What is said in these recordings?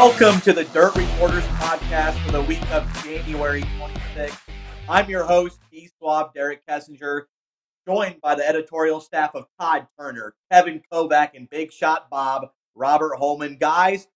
Welcome to the Dirt Reporters podcast for the week of January 26th. I'm your host, E Swab Derek Kessinger, joined by the editorial staff of Todd Turner, Kevin Kovac, and Big Shot Bob, Robert Holman. Guys,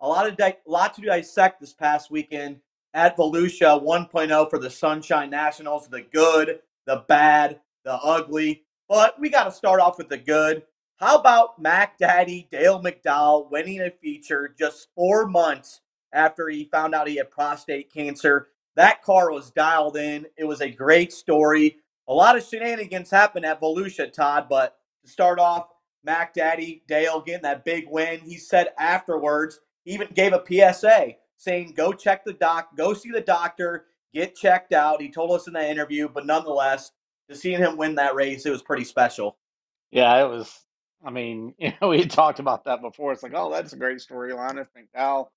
a lot of di- lot to dissect this past weekend at Volusia 1.0 for the Sunshine Nationals. The good, the bad, the ugly. But we got to start off with the good. How about Mac Daddy Dale McDowell winning a feature just four months after he found out he had prostate cancer? That car was dialed in. It was a great story. A lot of shenanigans happened at Volusia, Todd, but to start off, Mac Daddy Dale getting that big win. He said afterwards, he even gave a PSA saying, go check the doc, go see the doctor, get checked out. He told us in that interview, but nonetheless, to seeing him win that race, it was pretty special. Yeah, it was. I mean, you know, we talked about that before. It's like, oh, that's a great storyline. If McDowell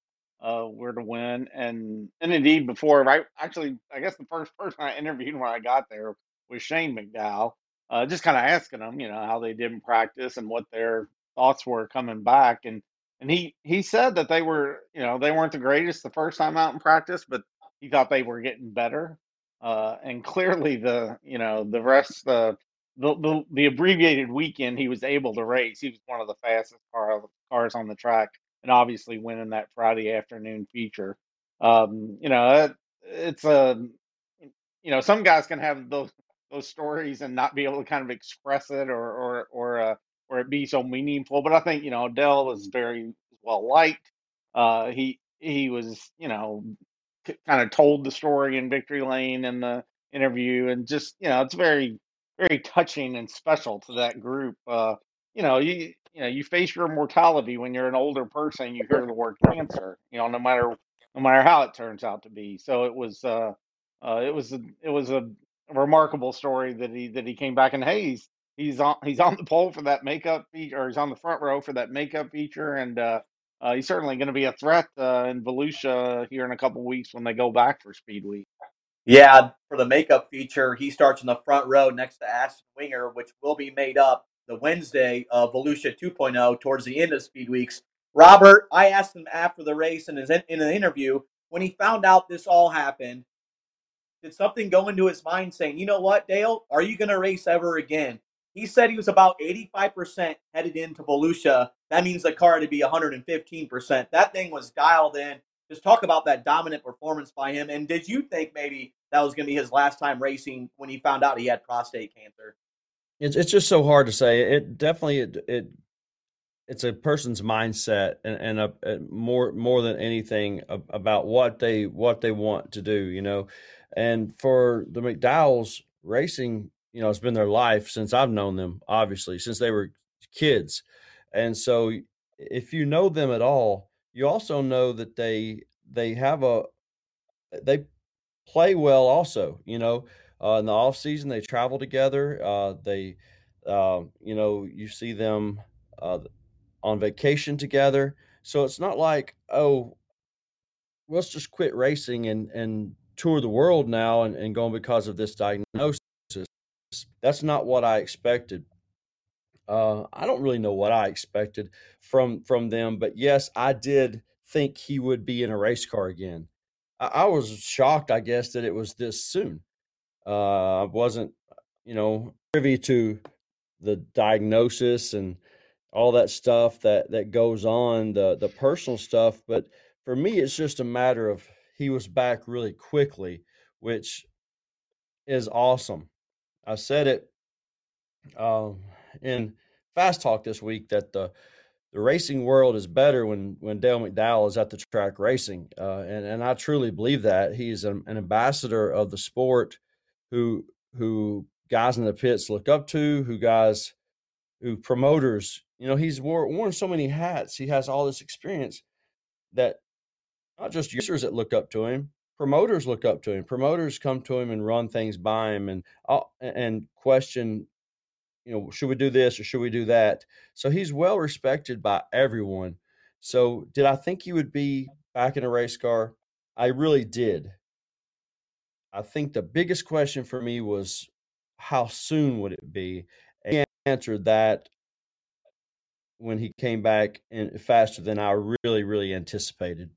uh, were to win, and and indeed, before right, actually, I guess the first person I interviewed when I got there was Shane McDowell. Uh, just kind of asking them, you know, how they did in practice and what their thoughts were coming back, and and he he said that they were, you know, they weren't the greatest the first time out in practice, but he thought they were getting better. Uh, and clearly, the you know the rest the the, the the abbreviated weekend he was able to race. He was one of the fastest car, cars on the track, and obviously winning that Friday afternoon feature. Um, you know, it, it's a you know some guys can have those those stories and not be able to kind of express it or or or uh, or it be so meaningful. But I think you know Dell was very well liked. Uh, he he was you know kind of told the story in Victory Lane in the interview, and just you know it's very very touching and special to that group. Uh, you know, you you know, you face your mortality when you're an older person. You hear the word cancer. You know, no matter no matter how it turns out to be. So it was uh, uh, it was a, it was a remarkable story that he that he came back and hey, he's he's on he's on the pole for that makeup feature, or he's on the front row for that makeup feature, and uh, uh, he's certainly going to be a threat uh, in Volusia here in a couple weeks when they go back for Speed Week. Yeah, for the makeup feature, he starts in the front row next to Ashton Winger, which will be made up the Wednesday of Volusia 2.0 towards the end of Speed Weeks. Robert, I asked him after the race in, his, in an interview when he found out this all happened, did something go into his mind saying, you know what, Dale, are you going to race ever again? He said he was about 85% headed into Volusia. That means the car had to be 115%. That thing was dialed in just talk about that dominant performance by him. And did you think maybe that was going to be his last time racing when he found out he had prostate cancer? It's it's just so hard to say. It definitely it, it it's a person's mindset and, and a, a uh, more more than anything about what they what they want to do. You know, and for the McDowells, racing, you know, it's been their life since I've known them. Obviously, since they were kids, and so if you know them at all you also know that they they have a they play well also you know uh, in the off season they travel together uh, they uh, you know you see them uh, on vacation together. So it's not like oh let's just quit racing and and tour the world now and, and going because of this diagnosis. That's not what i expected uh, I don't really know what I expected from from them, but yes, I did think he would be in a race car again. I, I was shocked, I guess, that it was this soon. Uh, I wasn't, you know, privy to the diagnosis and all that stuff that that goes on, the the personal stuff. But for me, it's just a matter of he was back really quickly, which is awesome. I said it. Um, in Fast Talk this week that the the racing world is better when when Dale McDowell is at the track racing, uh, and and I truly believe that he's an, an, ambassador of the sport, who who guys in the pits look up to, who guys who promoters, you know, he's wore, worn so many hats. He has all this experience that not just users that look up to him, promoters look up to him. Promoters come to him and run things by him and uh, and question you know, should we do this or should we do that? So he's well respected by everyone. So did I think he would be back in a race car? I really did. I think the biggest question for me was how soon would it be? And he answered that when he came back and faster than I really, really anticipated.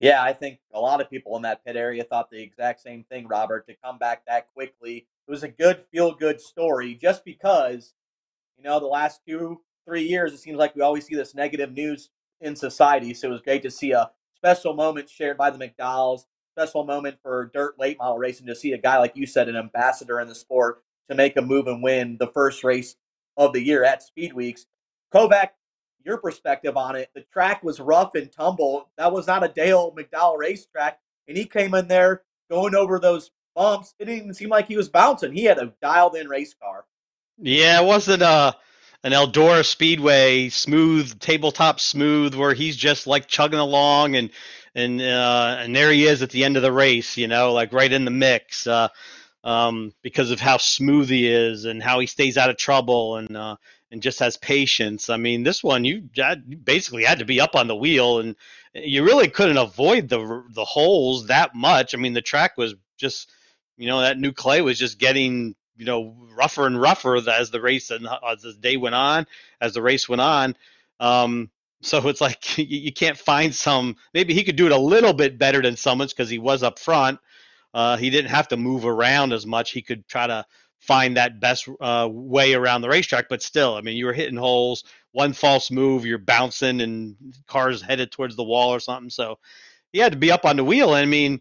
Yeah, I think a lot of people in that pit area thought the exact same thing, Robert, to come back that quickly. It was a good feel good story just because, you know, the last two, three years, it seems like we always see this negative news in society. So it was great to see a special moment shared by the McDowells, special moment for dirt late model racing to see a guy, like you said, an ambassador in the sport to make a move and win the first race of the year at Speed Weeks. Kovac, your perspective on it. The track was rough and tumble. That was not a Dale McDowell racetrack. And he came in there going over those bumps. It didn't even seem like he was bouncing. He had a dialed in race car. Yeah, it wasn't uh an Eldora Speedway smooth tabletop smooth where he's just like chugging along and and uh, and there he is at the end of the race, you know, like right in the mix. Uh, um, because of how smooth he is and how he stays out of trouble and uh, and just has patience. I mean, this one you, you basically had to be up on the wheel and you really couldn't avoid the the holes that much. I mean, the track was just you know that new clay was just getting you know rougher and rougher as the race and as the day went on, as the race went on. Um, so it's like you, you can't find some. Maybe he could do it a little bit better than Summons because he was up front uh, he didn't have to move around as much. He could try to find that best uh, way around the racetrack. But still, I mean, you were hitting holes. One false move, you're bouncing, and cars headed towards the wall or something. So he had to be up on the wheel. I mean,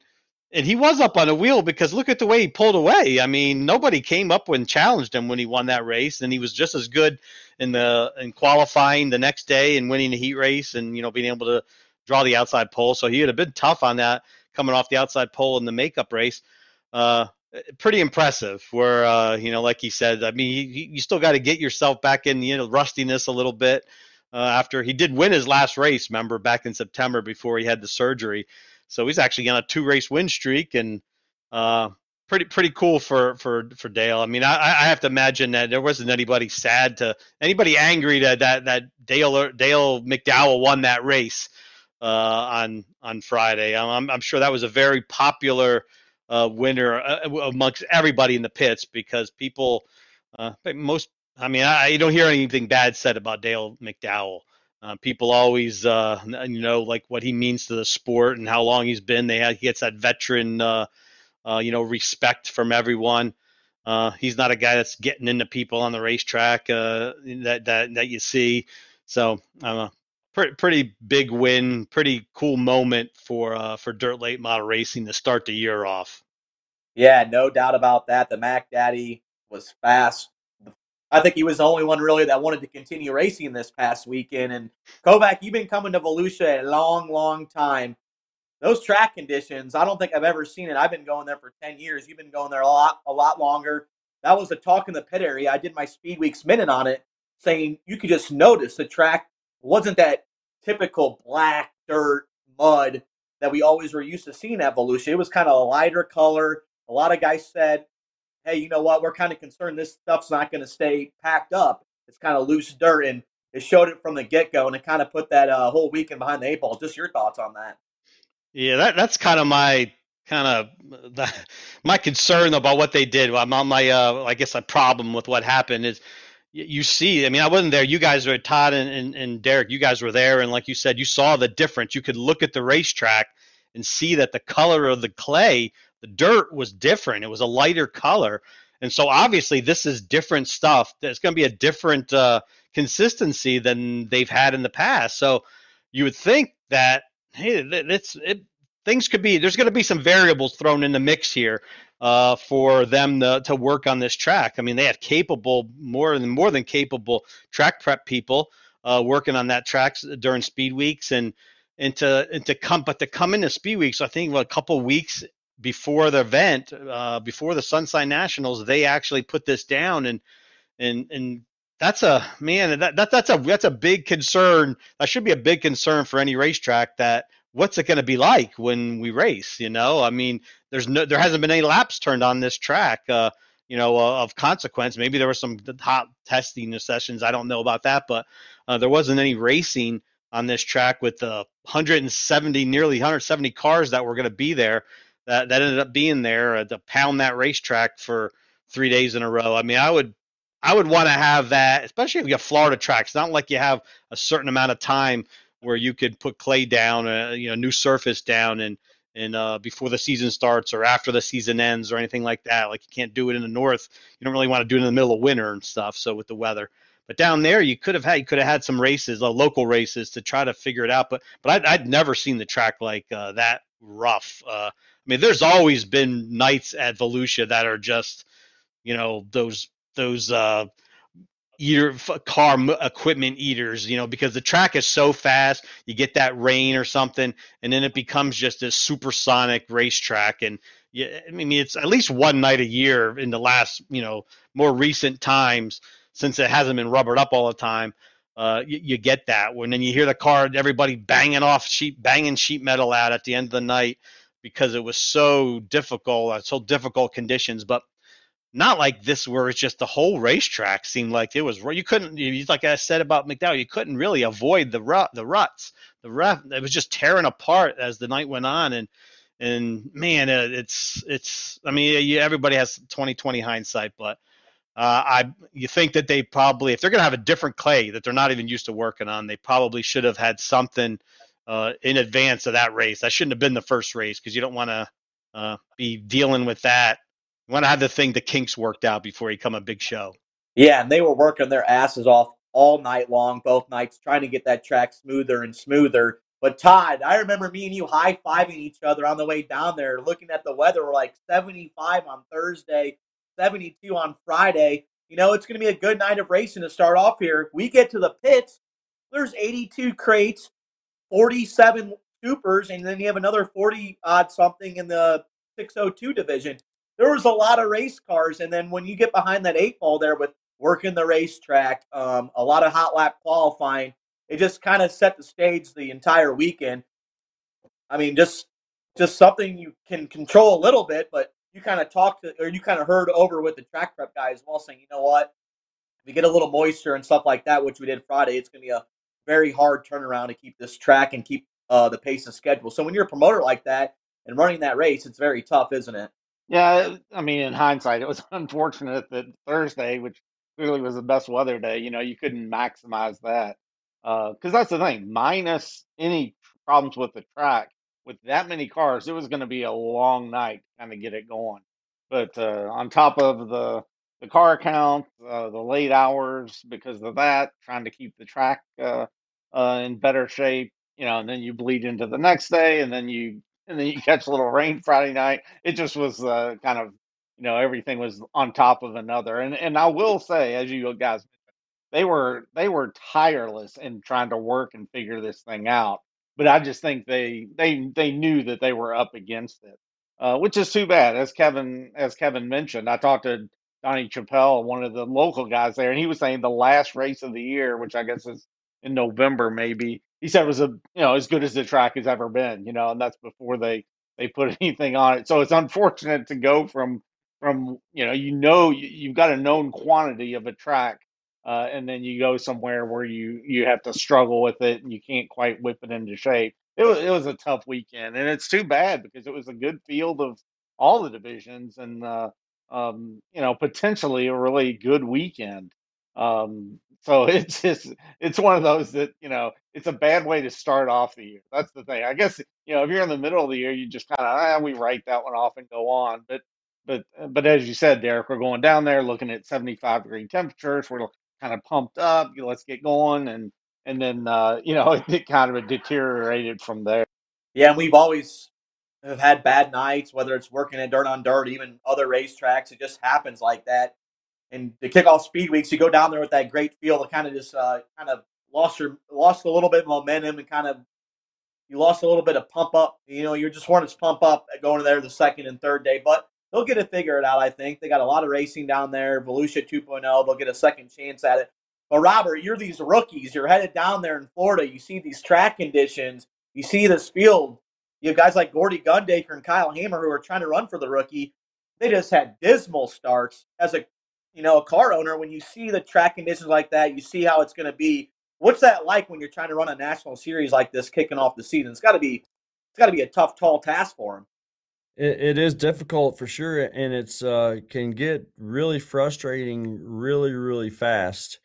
and he was up on a wheel because look at the way he pulled away. I mean, nobody came up and challenged him when he won that race, and he was just as good in the in qualifying the next day and winning the heat race, and you know being able to draw the outside pole. So he would have been tough on that coming off the outside pole in the makeup race. Uh, pretty impressive. Where uh, you know, like he said, I mean, you, you still got to get yourself back in you know rustiness a little bit. Uh, after he did win his last race, remember back in September before he had the surgery, so he's actually on a two race win streak and uh, pretty pretty cool for for for Dale. I mean, I, I have to imagine that there wasn't anybody sad to anybody angry that that that Dale Dale McDowell won that race uh, on on Friday. I'm, I'm sure that was a very popular uh, winner uh, amongst everybody in the pits because people, uh, most, I mean, I, I, don't hear anything bad said about Dale McDowell. Uh, people always, uh, you know, like what he means to the sport and how long he's been. They have, he gets that veteran, you know, respect from everyone. he's not a guy that's getting into people on the racetrack that that that you see. So uh, pretty pretty big win, pretty cool moment for uh, for dirt late model racing to start the year off. Yeah, no doubt about that. The Mac Daddy was fast. I think he was the only one really that wanted to continue racing this past weekend. And Kovac, you've been coming to Volusia a long, long time. Those track conditions, I don't think I've ever seen it. I've been going there for ten years. You've been going there a lot, a lot longer. That was the talk in the pit area. I did my Speed Weeks minute on it, saying you could just notice the track wasn't that typical black dirt mud that we always were used to seeing at Volusia. It was kind of a lighter color. A lot of guys said, hey, you know what? We're kind of concerned this stuff's not going to stay packed up. It's kind of loose dirt. And it showed it from the get go and it kind of put that uh, whole weekend behind the eight ball. Just your thoughts on that. Yeah, that, that's kind of my kind of my concern about what they did. My, uh, I guess a problem with what happened is you see, I mean, I wasn't there. You guys were Todd and, and, and, Derek. You guys were there, and like you said, you saw the difference. You could look at the racetrack and see that the color of the clay, the dirt was different. It was a lighter color, and so obviously this is different stuff. It's going to be a different uh, consistency than they've had in the past. So you would think that hey, it's it, things could be. There's going to be some variables thrown in the mix here uh, for them to, to work on this track. I mean, they have capable, more than more than capable track prep people uh, working on that track during speed weeks and and to and to come, but to come into speed weeks, I think a couple weeks before the event, uh, before the Sunshine Nationals, they actually put this down and and and that's a man that, that that's a that's a big concern. That should be a big concern for any racetrack that what's it going to be like when we race? You know, I mean, there's no, there hasn't been any laps turned on this track, uh, you know, uh, of consequence. Maybe there were some hot testing sessions. I don't know about that, but uh, there wasn't any racing on this track with the 170, nearly 170 cars that were going to be there. That that ended up being there uh, to pound that racetrack for three days in a row. I mean, I would I would want to have that, especially if you have Florida tracks. Not like you have a certain amount of time where you could put clay down, uh, you know, new surface down, and and uh, before the season starts or after the season ends or anything like that. Like you can't do it in the north. You don't really want to do it in the middle of winter and stuff. So with the weather, but down there you could have had you could have had some races, uh, local races to try to figure it out. But but I'd, I'd never seen the track like uh, that rough. Uh, I mean, there's always been nights at Volusia that are just you know those those uh, eater car equipment eaters you know because the track is so fast you get that rain or something and then it becomes just a supersonic racetrack and yeah i mean it's at least one night a year in the last you know more recent times since it hasn't been rubbered up all the time uh, you, you, get that. When then you hear the car everybody banging off sheet banging sheet metal out at the end of the night because it was so difficult uh, so difficult conditions. But not like this where it's just the whole racetrack seemed like it was you couldn't you, like I said about McDowell you couldn't really avoid the rut the ruts. The ref it was just tearing apart as the night went on. And and man it's it's I mean everybody has 2020 hindsight but uh, I you think that they probably if they're gonna have a different clay that they're not even used to working on they probably should have had something uh, in advance of that race that shouldn't have been the first race because you don't want to uh, be dealing with that you want to have the thing the kinks worked out before you come a big show. Yeah, and they were working their asses off all night long, both nights, trying to get that track smoother and smoother. But Todd, I remember me and you high fiving each other on the way down there, looking at the weather. We're like 75 on Thursday, 72 on Friday. You know, it's going to be a good night of racing to start off here. We get to the pits, there's 82 crates, 47 supers, and then you have another 40 odd something in the 602 division there was a lot of race cars, and then when you get behind that eight ball there with working the racetrack, um, a lot of hot lap qualifying, it just kind of set the stage the entire weekend. I mean, just just something you can control a little bit, but you kind of talked to, or you kind of heard over with the track prep guys as well, saying, you know what, if you get a little moisture and stuff like that, which we did Friday, it's going to be a very hard turnaround to keep this track and keep uh, the pace of schedule. So when you're a promoter like that and running that race, it's very tough, isn't it? Yeah, I mean, in hindsight, it was unfortunate that Thursday, which clearly was the best weather day, you know, you couldn't maximize that. Because that's the thing, minus any problems with the track, with that many cars, it was going to be a long night kind of get it going. But uh, on top of the the car count, uh, the late hours because of that, trying to keep the track uh, uh, in better shape, you know, and then you bleed into the next day, and then you and then you catch a little rain Friday night. It just was uh, kind of, you know, everything was on top of another. And and I will say, as you guys, they were they were tireless in trying to work and figure this thing out. But I just think they they they knew that they were up against it, uh, which is too bad. As Kevin as Kevin mentioned, I talked to Donnie Chappelle, one of the local guys there, and he was saying the last race of the year, which I guess is in November maybe, he said it was a you know as good as the track has ever been. You know, and that's before they they put anything on it. So it's unfortunate to go from from you know you know you, have got a known quantity of a track, uh, and then you go somewhere where you you have to struggle with it and you can't quite whip it into shape. It was it was a tough weekend, and it's too bad because it was a good field of all the divisions and uh, um, you know potentially a really good weekend. Um, so it's just it's one of those that you know it's a bad way to start off the year. That's the thing. I guess you know if you're in the middle of the year, you just kind of ah, we write that one off and go on. But but but as you said, Derek, we're going down there looking at 75 degree temperatures. We're kind of pumped up. Let's get going, and and then uh, you know it kind of deteriorated from there. Yeah, and we've always have had bad nights, whether it's working at dirt on dirt, even other racetracks. It just happens like that and the kickoff speed weeks, you go down there with that great feel to kind of just uh, kind of lost your lost a little bit of momentum and kind of you lost a little bit of pump up. You know, you're just wanting to pump up going there the second and third day, but they'll get it figured out. I think they got a lot of racing down there. Volusia 2.0, they'll get a second chance at it. But Robert, you're these rookies. You're headed down there in Florida. You see these track conditions. You see this field. You have guys like Gordy Gundaker and Kyle Hammer who are trying to run for the rookie. They just had dismal starts. As a you know, a car owner, when you see the track conditions like that, you see how it's going to be. What's that like when you're trying to run a national series like this, kicking off the season? It's got to be, it's got to be a tough, tall task for him. It, it is difficult for sure, and it's uh, can get really frustrating really, really fast.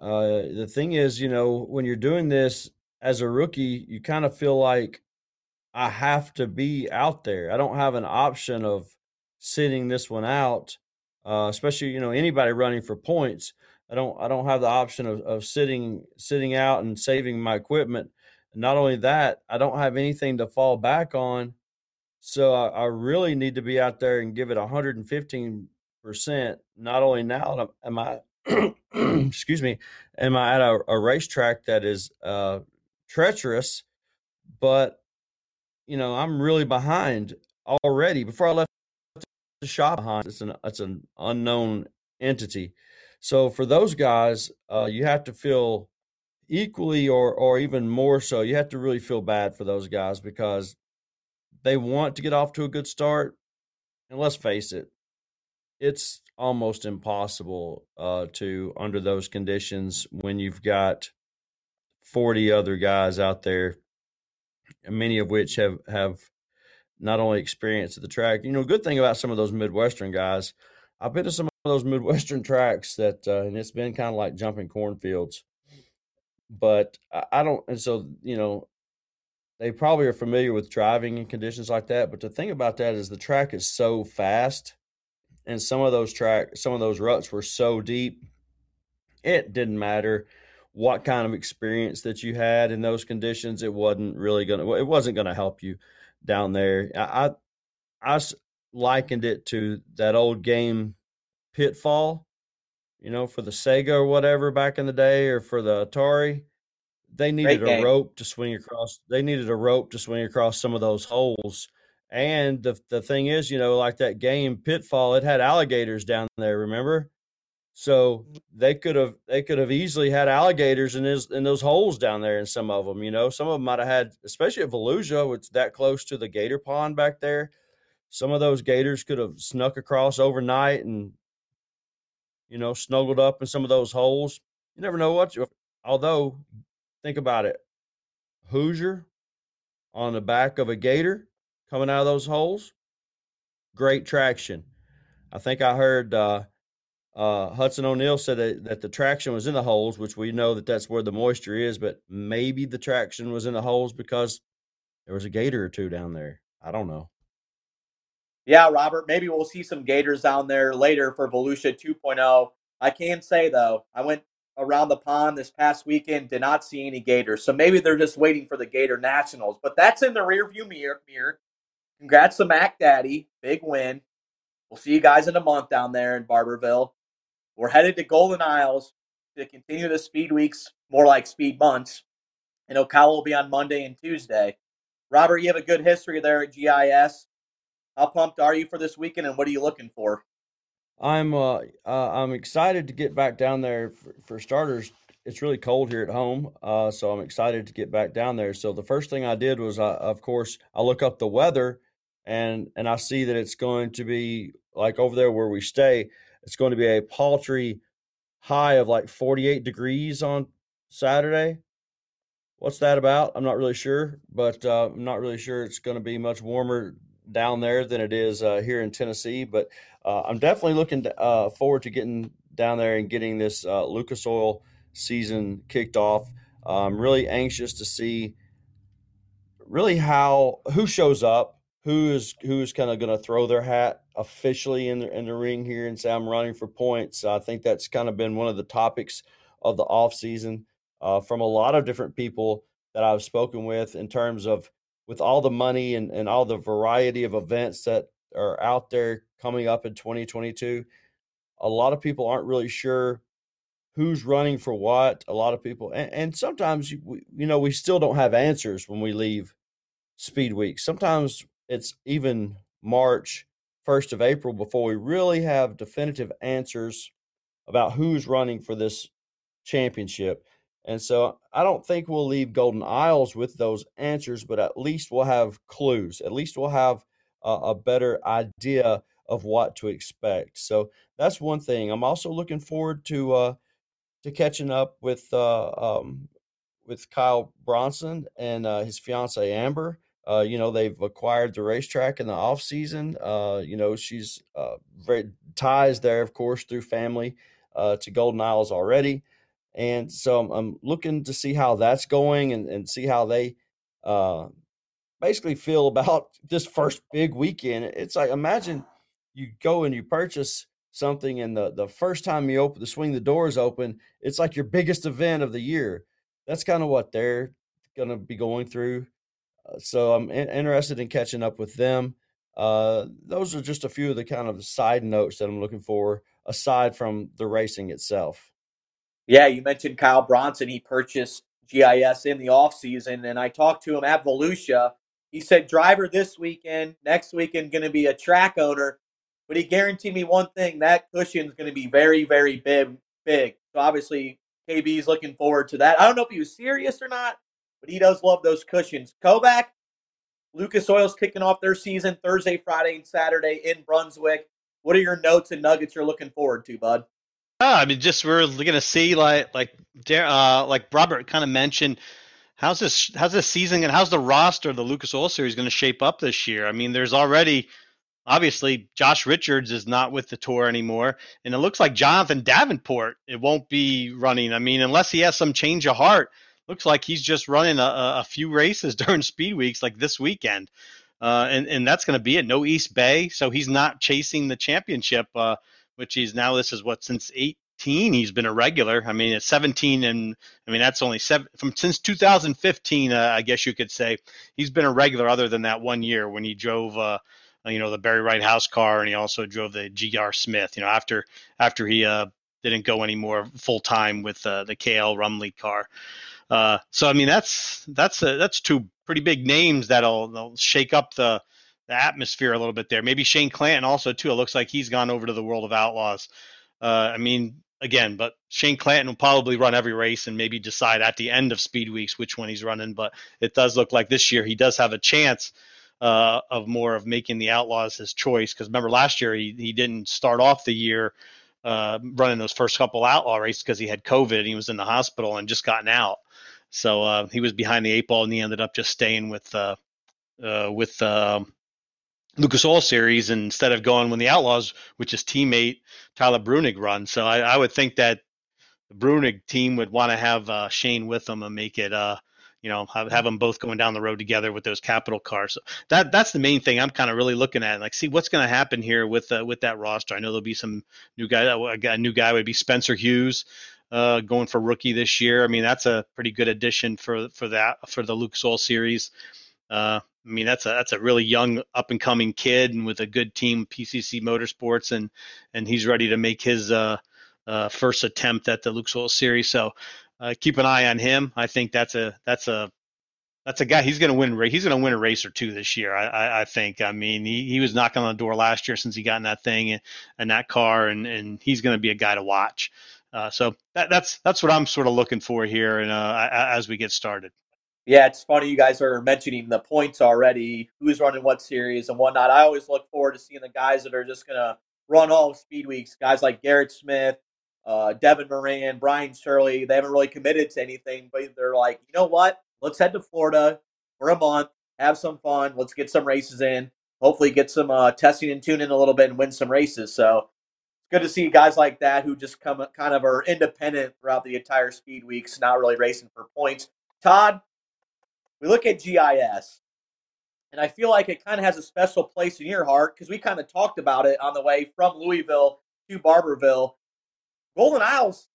Uh, the thing is, you know, when you're doing this as a rookie, you kind of feel like I have to be out there. I don't have an option of sitting this one out, uh, especially you know anybody running for points. I don't I don't have the option of, of sitting sitting out and saving my equipment. not only that, I don't have anything to fall back on. So I, I really need to be out there and give it 115 percent. Not only now am I excuse me, am I at a, a racetrack that is uh, treacherous, but you know, I'm really behind already. Before I left the shop behind, it's an it's an unknown entity. So for those guys, uh, you have to feel equally or or even more so. You have to really feel bad for those guys because they want to get off to a good start. And let's face it, it's almost impossible uh, to under those conditions when you've got 40 other guys out there many of which have have not only experience at the track. You know, good thing about some of those Midwestern guys, I've been to some of those Midwestern tracks that, uh, and it's been kind of like jumping cornfields. But I, I don't, and so you know, they probably are familiar with driving in conditions like that. But the thing about that is the track is so fast, and some of those track, some of those ruts were so deep, it didn't matter what kind of experience that you had in those conditions, it wasn't really to, it wasn't to help you down there. I, I, I likened it to that old game Pitfall, you know, for the Sega or whatever back in the day or for the Atari. They needed a rope to swing across. They needed a rope to swing across some of those holes. And the the thing is, you know, like that game Pitfall, it had alligators down there. Remember? So mm-hmm. they could have they could have easily had alligators in his in those holes down there in some of them. You know, some of them might have had, especially at Volusia, which that close to the gator pond back there. Some of those gators could have snuck across overnight and you know snuggled up in some of those holes. You never know what. You, although, think about it, Hoosier on the back of a gator coming out of those holes, great traction. I think I heard. Uh, uh, Hudson O'Neal said that, that the traction was in the holes, which we know that that's where the moisture is, but maybe the traction was in the holes because there was a gator or two down there. I don't know. Yeah, Robert, maybe we'll see some gators down there later for Volusia 2.0. I can say, though, I went around the pond this past weekend, did not see any gators. So maybe they're just waiting for the Gator Nationals, but that's in the rearview mirror. mirror. Congrats to Mac Daddy. Big win. We'll see you guys in a month down there in Barberville. We're headed to Golden Isles to continue the speed weeks, more like speed months. And Ocala will be on Monday and Tuesday. Robert, you have a good history there at GIS. How pumped are you for this weekend, and what are you looking for? I'm uh, uh I'm excited to get back down there. For, for starters, it's really cold here at home, uh, so I'm excited to get back down there. So the first thing I did was, of course, I look up the weather, and and I see that it's going to be like over there where we stay. It's going to be a paltry high of like 48 degrees on Saturday. What's that about? I'm not really sure, but uh, I'm not really sure it's going to be much warmer down there than it is uh, here in Tennessee. But uh, I'm definitely looking to, uh, forward to getting down there and getting this uh, Lucas Oil season kicked off. I'm really anxious to see really how who shows up who is who is kind of going to throw their hat officially in the in the ring here and say I'm running for points. I think that's kind of been one of the topics of the off season uh, from a lot of different people that I've spoken with in terms of with all the money and, and all the variety of events that are out there coming up in 2022. A lot of people aren't really sure who's running for what. A lot of people, and, and sometimes you, you know we still don't have answers when we leave Speed Week. Sometimes it's even March, 1st of April before we really have definitive answers about who's running for this championship. And so I don't think we'll leave Golden Isles with those answers, but at least we'll have clues. At least we'll have a, a better idea of what to expect. So that's one thing. I'm also looking forward to uh, to catching up with uh, um, with Kyle Bronson and uh, his fiance Amber. Uh, you know, they've acquired the racetrack in the off season. Uh, you know, she's uh, very ties there, of course, through family uh, to Golden Isles already. And so I'm, I'm, looking to see how that's going and, and see how they uh, basically feel about this first big weekend. It's like imagine you go and you purchase something and the, the first time you open the swing the doors open, it's like your biggest event of the year. That's kind of what they're going to be going through. Uh, so I'm in, interested in catching up with them. Uh, those are just a few of the kind of side notes that I'm looking for aside from the racing itself. Yeah, you mentioned Kyle Bronson. He purchased GIS in the offseason, and I talked to him at Volusia. He said driver this weekend, next weekend going to be a track owner, but he guaranteed me one thing: that cushion is going to be very, very big. Big. So obviously, KB is looking forward to that. I don't know if he was serious or not, but he does love those cushions. Kovac, Lucas Oil's kicking off their season Thursday, Friday, and Saturday in Brunswick. What are your notes and nuggets you're looking forward to, bud? Yeah, I mean, just we're gonna see like like uh, like Robert kind of mentioned. How's this? How's this season and how's the roster of the Lucas Oil Series going to shape up this year? I mean, there's already obviously Josh Richards is not with the tour anymore, and it looks like Jonathan Davenport it won't be running. I mean, unless he has some change of heart, looks like he's just running a, a few races during speed weeks like this weekend, uh, and and that's going to be it. No East Bay, so he's not chasing the championship. Uh, which he's now this is what since 18 he's been a regular. I mean, at 17 and I mean that's only seven from since 2015. Uh, I guess you could say he's been a regular, other than that one year when he drove. Uh, you know the Barry Wright house car, and he also drove the GR Smith. You know after after he uh, didn't go anymore full time with uh, the KL Rumley car. Uh, so I mean that's that's uh, that's two pretty big names that'll shake up the the atmosphere a little bit there. Maybe Shane Clanton also too. It looks like he's gone over to the World of Outlaws. Uh, I mean, again, but Shane Clanton will probably run every race and maybe decide at the end of speed weeks which one he's running. But it does look like this year he does have a chance uh, of more of making the Outlaws his choice. Because remember last year he he didn't start off the year uh, running those first couple outlaw races because he had COVID and he was in the hospital and just gotten out. So uh, he was behind the eight ball and he ended up just staying with uh, uh, with um, Lucas Oil Series instead of going when the Outlaws, which is teammate Tyler Bruenig runs. So I, I would think that the Bruenig team would want to have uh, Shane with them and make it, uh, you know, have, have them both going down the road together with those capital cars. So that that's the main thing I'm kind of really looking at. Like, see what's going to happen here with uh, with that roster. I know there'll be some new guy. A new guy would be Spencer Hughes. Uh, going for rookie this year. I mean, that's a pretty good addition for for that for the Lucas Oil series. Uh, I mean, that's a that's a really young, up and coming kid, and with a good team, PCC Motorsports, and and he's ready to make his uh, uh, first attempt at the Lucas Oil Series. So uh, keep an eye on him. I think that's a that's a that's a guy. He's going to win. He's going to win a race or two this year. I, I, I think. I mean, he, he was knocking on the door last year since he got in that thing and, and that car, and and he's going to be a guy to watch. Uh, so that, that's that's what I'm sort of looking for here, and uh, as we get started. Yeah, it's funny you guys are mentioning the points already, who's running what series and whatnot. I always look forward to seeing the guys that are just going to run all speed weeks. Guys like Garrett Smith, uh, Devin Moran, Brian Shirley. They haven't really committed to anything, but they're like, you know what? Let's head to Florida for a month, have some fun. Let's get some races in. Hopefully, get some uh, testing and tuning a little bit and win some races. So it's good to see guys like that who just come kind of are independent throughout the entire speed weeks, not really racing for points. Todd, we look at GIS, and I feel like it kind of has a special place in your heart because we kind of talked about it on the way from Louisville to Barberville. Golden Isles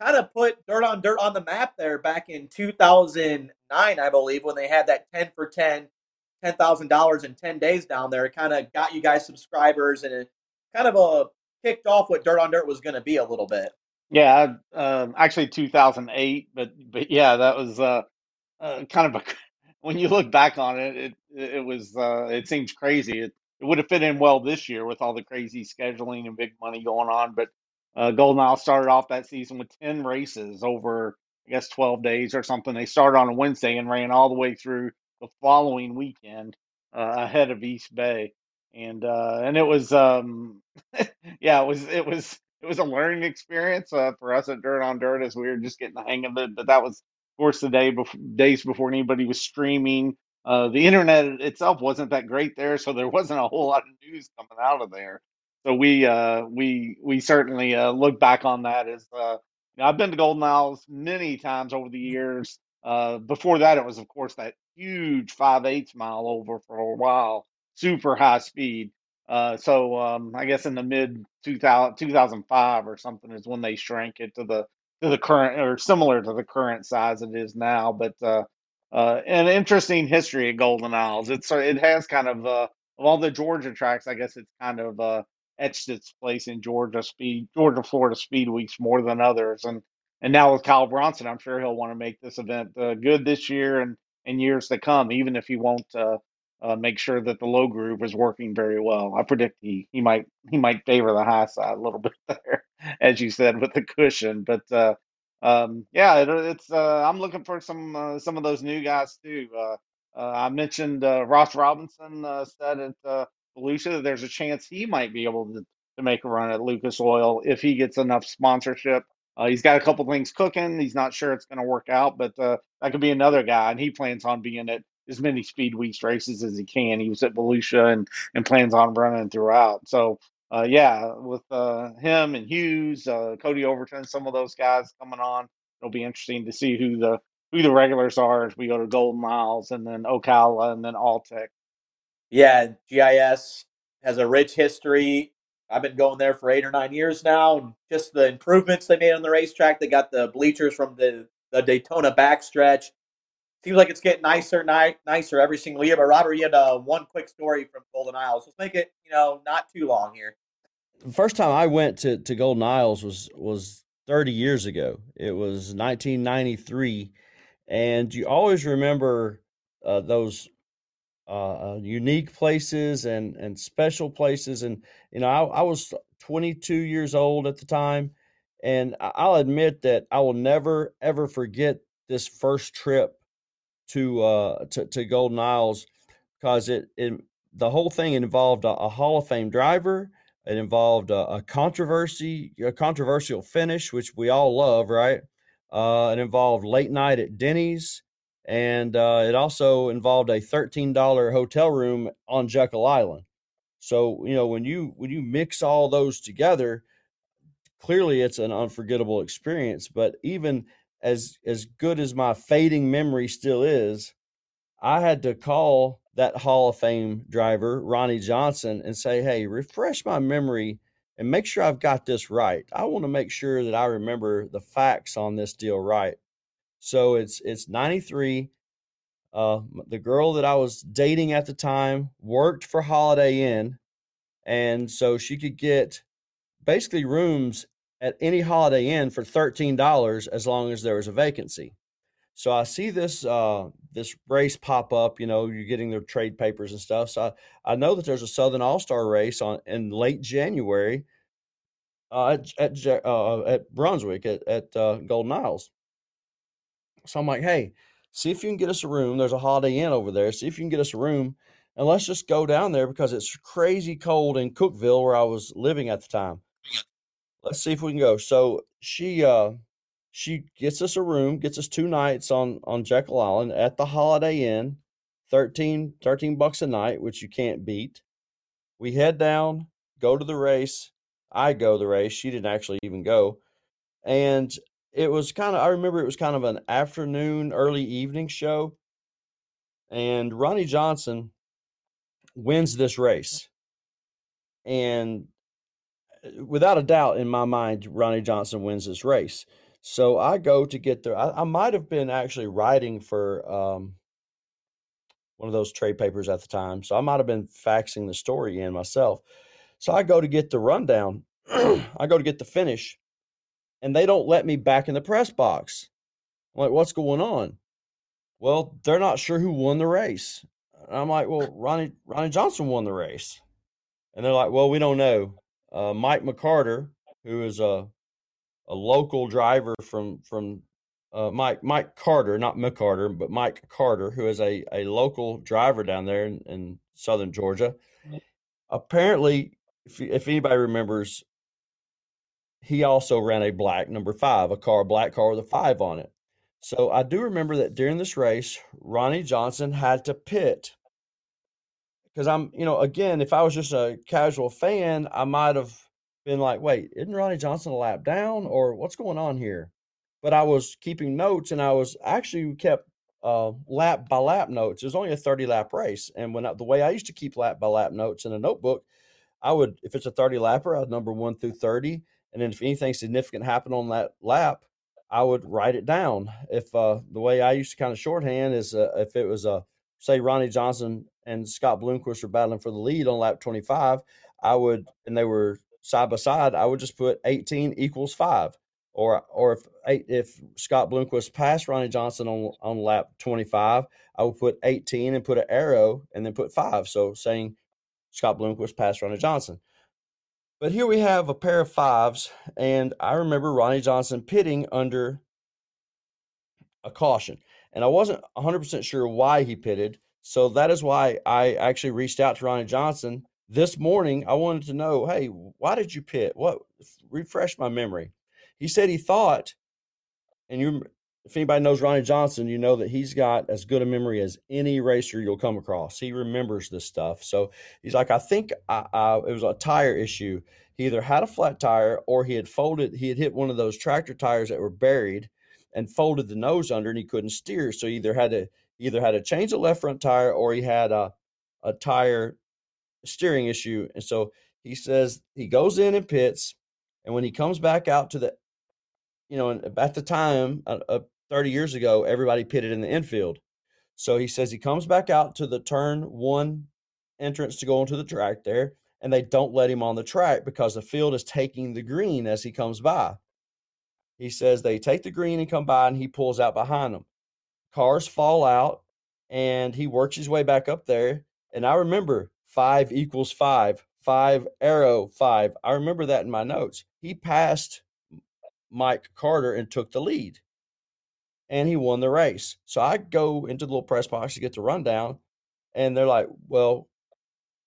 kind of put dirt on dirt on the map there back in 2009, I believe, when they had that 10 for 10, $10,000 in 10 days down there. It kind of got you guys subscribers and it kind of a uh, kicked off what dirt on dirt was going to be a little bit. Yeah, uh, actually 2008, but but yeah, that was uh, uh, kind of a when you look back on it, it it was uh, it seems crazy. It, it would have fit in well this year with all the crazy scheduling and big money going on. But uh, Golden Isle started off that season with ten races over I guess twelve days or something. They started on a Wednesday and ran all the way through the following weekend uh, ahead of East Bay, and uh, and it was um, yeah it was it was it was a learning experience uh, for us at Dirt on Dirt as we were just getting the hang of it. But that was course, the day before, days before anybody was streaming uh, the internet itself wasn't that great there, so there wasn't a whole lot of news coming out of there. So we uh, we we certainly uh, look back on that as uh, you know, I've been to Golden Isles many times over the years. Uh, before that, it was of course that huge five eighths mile over for a while, super high speed. Uh, so um, I guess in the mid 2000, 2005 or something is when they shrank it to the to the current or similar to the current size it is now. But uh, uh, an interesting history at Golden Isles. It's it has kind of uh, of all the Georgia tracks, I guess it's kind of uh, etched its place in Georgia speed, Georgia Florida speed weeks more than others. And and now with Kyle Bronson, I'm sure he'll want to make this event uh, good this year and and years to come, even if he won't uh, uh, make sure that the low groove is working very well. I predict he he might he might favor the high side a little bit there, as you said with the cushion. But uh, um, yeah, it, it's uh, I'm looking for some uh, some of those new guys too. Uh, uh, I mentioned uh, Ross Robinson uh, said at uh, Volusia that there's a chance he might be able to, to make a run at Lucas Oil if he gets enough sponsorship. Uh, he's got a couple things cooking. He's not sure it's going to work out, but uh, that could be another guy, and he plans on being at as many Speed Weeks races as he can. He was at Volusia and and plans on running throughout. So uh, yeah, with uh, him and Hughes, uh, Cody Overton, some of those guys coming on, it'll be interesting to see who the who the regulars are as we go to Golden Isles and then Ocala and then Alltech. Yeah, GIS has a rich history. I've been going there for eight or nine years now, and just the improvements they made on the racetrack. They got the bleachers from the, the Daytona backstretch. Seems like it's getting nicer, ni- nicer every single year. But Robert, you had uh, one quick story from Golden Isles. Let's make it, you know, not too long here. The first time I went to, to Golden Isles was was 30 years ago. It was 1993, and you always remember uh, those uh, uh, unique places and and special places. And you know, I, I was 22 years old at the time, and I'll admit that I will never ever forget this first trip to uh to, to Golden Isles because it, it the whole thing involved a, a Hall of Fame driver. It involved a, a controversy, a controversial finish, which we all love, right? Uh, it involved late night at Denny's, and uh, it also involved a thirteen dollar hotel room on Jekyll Island. So you know when you when you mix all those together, clearly it's an unforgettable experience. But even as as good as my fading memory still is, I had to call that Hall of Fame driver, Ronnie Johnson, and say, "Hey, refresh my memory and make sure I've got this right. I want to make sure that I remember the facts on this deal right." So it's it's 93. Uh, the girl that I was dating at the time worked for Holiday Inn, and so she could get basically rooms at any Holiday Inn for thirteen dollars as long as there was a vacancy. So I see this uh, this race pop up. You know, you're getting the trade papers and stuff. So I, I know that there's a Southern All Star race on in late January uh, at at, uh, at Brunswick at at uh, Golden Isles. So I'm like, hey, see if you can get us a room. There's a Holiday Inn over there. See if you can get us a room, and let's just go down there because it's crazy cold in Cookeville where I was living at the time. Let's see if we can go. So she uh she gets us a room, gets us two nights on on Jekyll Island at the Holiday Inn, 13, 13 bucks a night, which you can't beat. We head down, go to the race. I go the race. She didn't actually even go. And it was kind of I remember it was kind of an afternoon, early evening show. And Ronnie Johnson wins this race. And without a doubt in my mind, Ronnie Johnson wins this race. So I go to get there. I, I might have been actually writing for um, one of those trade papers at the time. So I might have been faxing the story in myself. So I go to get the rundown. I go to get the finish, and they don't let me back in the press box. I'm like, what's going on? Well, they're not sure who won the race. And I'm like, well, Ronnie Ronnie Johnson won the race. And they're like, well, we don't know. Uh, Mike McCarter, who is a a local driver from from uh, Mike Mike Carter, not McCarter, but Mike Carter, who is a, a local driver down there in, in southern Georgia. Apparently, if if anybody remembers, he also ran a black number five, a car, black car with a five on it. So I do remember that during this race, Ronnie Johnson had to pit because I'm, you know, again, if I was just a casual fan, I might have been like, wait, isn't Ronnie Johnson a lap down or what's going on here? But I was keeping notes and I was actually kept uh, lap by lap notes. It was only a 30 lap race. And when I, the way I used to keep lap by lap notes in a notebook, I would, if it's a 30 lapper, I'd number one through 30. And then if anything significant happened on that lap, I would write it down. If uh, the way I used to kind of shorthand is uh, if it was a, say Ronnie Johnson and Scott Bloomquist were battling for the lead on lap 25, I would, and they were side by side, I would just put 18 equals five. Or, or if if Scott Bloomquist passed Ronnie Johnson on on lap 25, I would put 18 and put an arrow and then put five. So saying Scott Bloomquist passed Ronnie Johnson. But here we have a pair of fives, and I remember Ronnie Johnson pitting under a caution. And I wasn't 100% sure why he pitted. So that is why I actually reached out to Ronnie Johnson this morning. I wanted to know, hey, why did you pit? What refresh my memory? He said he thought, and you if anybody knows Ronnie Johnson, you know that he's got as good a memory as any racer you'll come across. He remembers this stuff. So he's like, I think I, I, it was a tire issue. He either had a flat tire or he had folded, he had hit one of those tractor tires that were buried and folded the nose under and he couldn't steer. So he either had to either had to change the left front tire or he had a, a tire steering issue. And so he says he goes in and pits. And when he comes back out to the, you know, at the time, uh, uh, 30 years ago, everybody pitted in the infield. So he says he comes back out to the turn one entrance to go onto the track there, and they don't let him on the track because the field is taking the green as he comes by. He says they take the green and come by, and he pulls out behind them. Cars fall out, and he works his way back up there. And I remember five equals five, five arrow five. I remember that in my notes. He passed Mike Carter and took the lead and he won the race. So I go into the little press box to get the rundown, and they're like, "Well,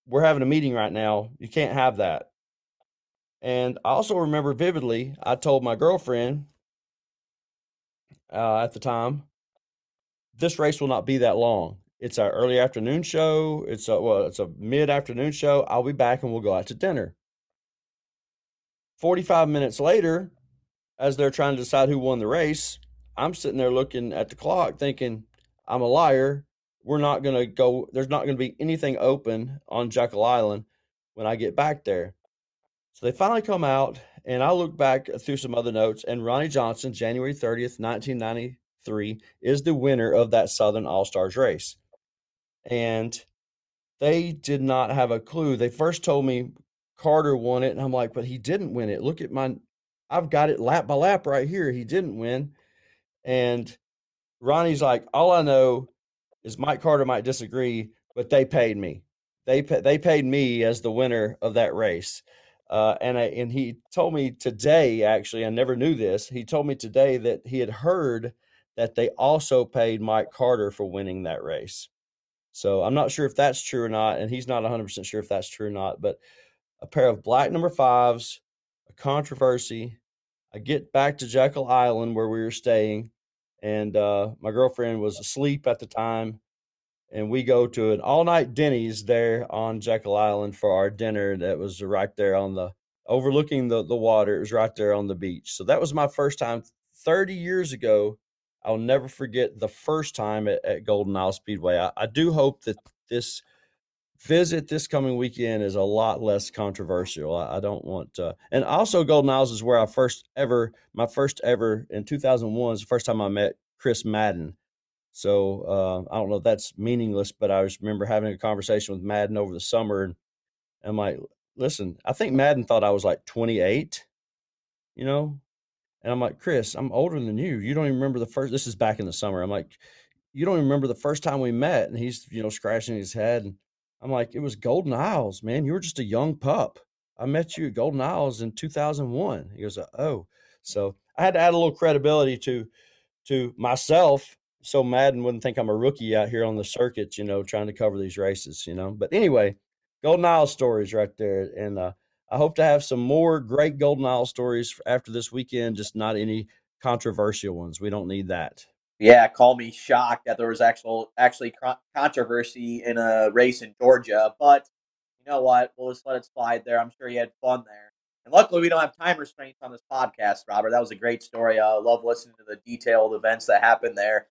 we're having a meeting right now. You can't have that." And I also remember vividly, I told my girlfriend uh, at the time, "This race will not be that long. It's our early afternoon show. It's a well, it's a mid afternoon show. I'll be back, and we'll go out to dinner." Forty-five minutes later, as they're trying to decide who won the race, I'm sitting there looking at the clock thinking, I'm a liar. We're not going to go, there's not going to be anything open on Jekyll Island when I get back there. So they finally come out, and I look back through some other notes, and Ronnie Johnson, January 30th, 1993, is the winner of that Southern All Stars race. And they did not have a clue. They first told me Carter won it, and I'm like, but he didn't win it. Look at my, I've got it lap by lap right here. He didn't win. And Ronnie's like, all I know is Mike Carter might disagree, but they paid me. They they paid me as the winner of that race. Uh, and I, and he told me today, actually, I never knew this. He told me today that he had heard that they also paid Mike Carter for winning that race. So I'm not sure if that's true or not, and he's not 100% sure if that's true or not. But a pair of black number fives, a controversy, I get back to Jekyll Island where we were staying, and uh, my girlfriend was asleep at the time. And we go to an all night Denny's there on Jekyll Island for our dinner that was right there on the overlooking the, the water. It was right there on the beach. So that was my first time 30 years ago. I'll never forget the first time at, at Golden Isle Speedway. I, I do hope that this visit this coming weekend is a lot less controversial. I, I don't want to, and also Golden Isles is where I first ever, my first ever in 2001 is the first time I met Chris Madden. So uh, I don't know if that's meaningless, but I just remember having a conversation with Madden over the summer, and I'm like, listen, I think Madden thought I was like 28, you know, and I'm like, Chris, I'm older than you. You don't even remember the first. This is back in the summer. I'm like, you don't remember the first time we met, and he's you know scratching his head and I'm like, it was Golden Isles, man. You were just a young pup. I met you at Golden Isles in 2001. He goes, oh, so I had to add a little credibility to to myself, so Madden wouldn't think I'm a rookie out here on the circuit, you know, trying to cover these races, you know. But anyway, Golden Isles stories right there, and uh, I hope to have some more great Golden Isle stories after this weekend. Just not any controversial ones. We don't need that. Yeah, call me shocked that there was actual actually controversy in a race in Georgia, but you know what? We'll just let it slide there. I'm sure you had fun there. And luckily, we don't have time restraints on this podcast, Robert. That was a great story. I uh, love listening to the detailed events that happened there.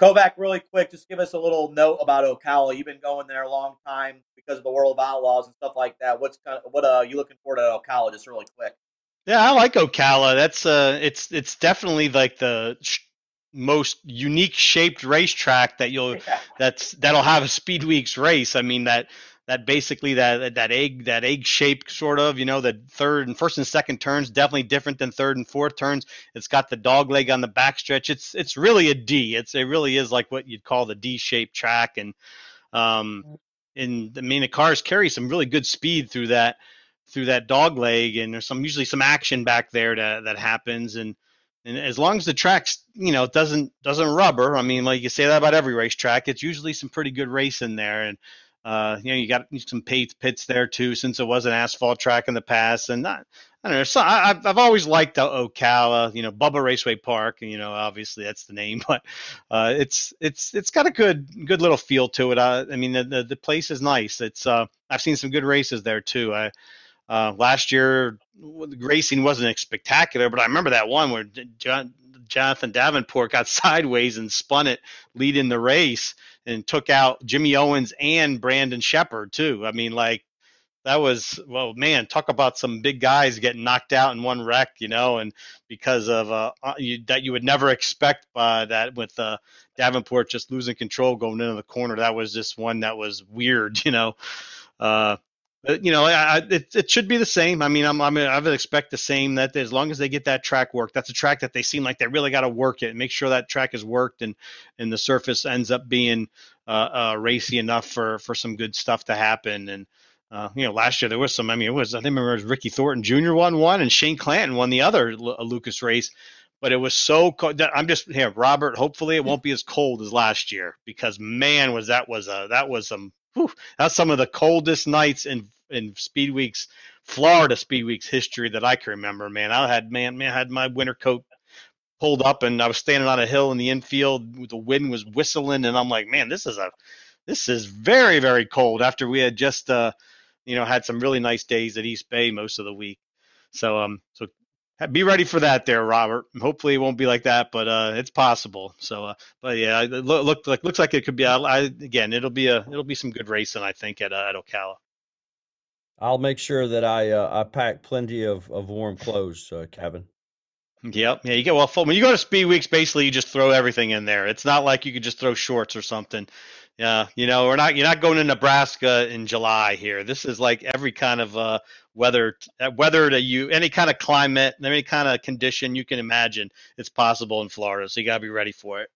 Kovac, really quick, just give us a little note about Ocala. You've been going there a long time because of the World of Outlaws and stuff like that. What's kind of, what uh you looking forward to Ocala? Just really quick. Yeah, I like Ocala. That's uh, it's it's definitely like the sh- most unique shaped racetrack that you'll yeah. that's that'll have a Speed Weeks race. I mean that that basically that that egg that egg shaped sort of you know the third and first and second turns definitely different than third and fourth turns. It's got the dog leg on the backstretch it's it's really a d. It's it really is like what you'd call the d shaped track. And um and i mean the cars carry some really good speed through that through that dog leg. And there's some usually some action back there that that happens. And and as long as the track's you know doesn't doesn't rubber i mean like you say that about every racetrack it's usually some pretty good race in there. And uh, you know, you got some paved pits there too, since it was an asphalt track in the past. And not, I don't know. So I, have I've always liked Ocala. You know, Bubba Raceway Park. You know, obviously that's the name, but uh, it's it's it's got a good good little feel to it. Uh, I mean, the, the, the place is nice. It's uh, I've seen some good races there too. I uh, last year the racing wasn't spectacular, but I remember that one where John, Jonathan Davenport got sideways and spun it leading the race and took out Jimmy Owens and Brandon Sheppard too. I mean, like that was well, man, talk about some big guys getting knocked out in one wreck, you know, and because of uh, uh you, that you would never expect by that with uh, Davenport just losing control going into the corner. That was just one that was weird, you know. Uh, you know, I, it, it should be the same. I mean, I'm, I'm, I would expect the same that as long as they get that track work, that's a track that they seem like they really got to work it and make sure that track is worked and, and the surface ends up being uh, uh, racy enough for, for some good stuff to happen. And, uh, you know, last year there was some, I mean, it was, I think remember it was Ricky Thornton Jr. won one and Shane Clanton won the other Lucas race, but it was so cold. I'm just here, Robert, hopefully it won't be as cold as last year because man, was that was a, that was some, whew, that's some of the coldest nights in in Speed Weeks, Florida Speed Weeks history that I can remember. Man, I had man, man, I had my winter coat pulled up, and I was standing on a hill in the infield. The wind was whistling, and I'm like, man, this is a this is very very cold. After we had just uh, you know had some really nice days at East Bay most of the week. So um, so be ready for that there, Robert. Hopefully it won't be like that, but uh, it's possible. So, uh, but yeah, it look, look like looks like it could be. I, again, it'll be a it'll be some good racing, I think, at uh, at Ocala. I'll make sure that I uh, I pack plenty of, of warm clothes, uh, Kevin. Yep. Yeah, you get well when you go to Speed Weeks, basically you just throw everything in there. It's not like you could just throw shorts or something. Yeah, you know, we're not you're not going to Nebraska in July here. This is like every kind of uh, weather uh, weather to you any kind of climate, any kind of condition you can imagine. It's possible in Florida, so you got to be ready for it.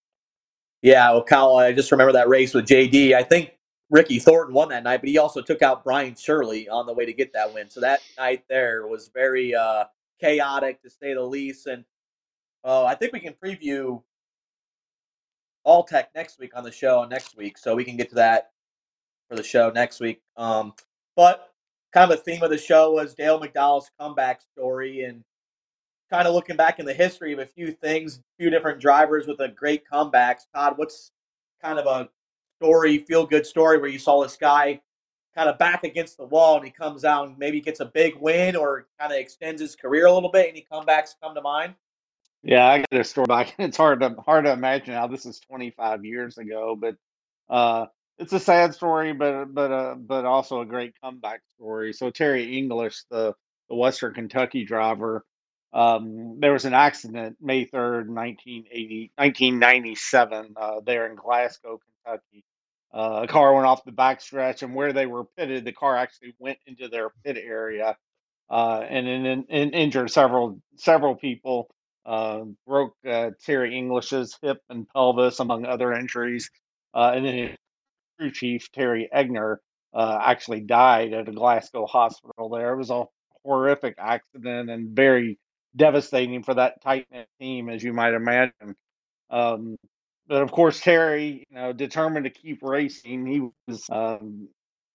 Yeah, well, Kyle, I just remember that race with JD. I think Ricky Thornton won that night, but he also took out Brian Shirley on the way to get that win. So that night there was very uh, chaotic to say the least. And uh, I think we can preview Alltech next week on the show next week, so we can get to that for the show next week. Um, but kind of a theme of the show was Dale McDowell's comeback story and kind of looking back in the history of a few things, a few different drivers with a great comebacks. Todd, what's kind of a story, feel good story where you saw this guy kind of back against the wall and he comes out and maybe gets a big win or kind of extends his career a little bit? Any comebacks come to mind? Yeah, I got a story back. It's hard to hard to imagine how this is 25 years ago, but uh, it's a sad story, but but uh, but also a great comeback story. So Terry English, the the Western Kentucky driver, um, there was an accident May 3rd, 1980, 1997, uh, there in Glasgow, Kentucky. Uh, a car went off the backstretch, and where they were pitted, the car actually went into their pit area, uh, and, and, and, injured several several people. Uh, broke uh, Terry English's hip and pelvis, among other injuries. Uh, and then his crew chief Terry Egner uh, actually died at a Glasgow hospital. There, it was a horrific accident and very devastating for that tight knit team, as you might imagine. Um, but of course, Terry, you know, determined to keep racing. He was, um,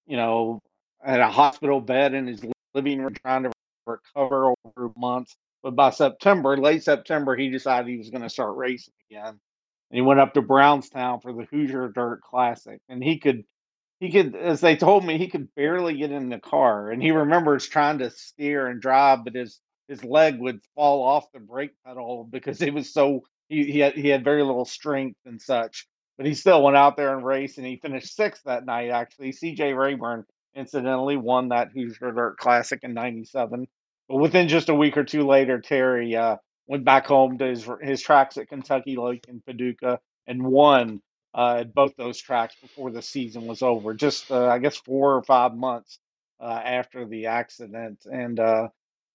you know, at a hospital bed in his living room trying to recover over months. But by September, late September, he decided he was going to start racing again. and he went up to Brownstown for the Hoosier Dirt Classic, and he could he could, as they told me, he could barely get in the car, and he remembers trying to steer and drive, but his his leg would fall off the brake pedal because it was so he he had, he had very little strength and such. But he still went out there and raced, and he finished sixth that night. Actually, C.J. Rayburn incidentally won that Hoosier Dirt Classic in '97. But within just a week or two later, Terry uh, went back home to his his tracks at Kentucky Lake in Paducah and won uh, at both those tracks before the season was over. Just uh, I guess four or five months uh, after the accident, and uh,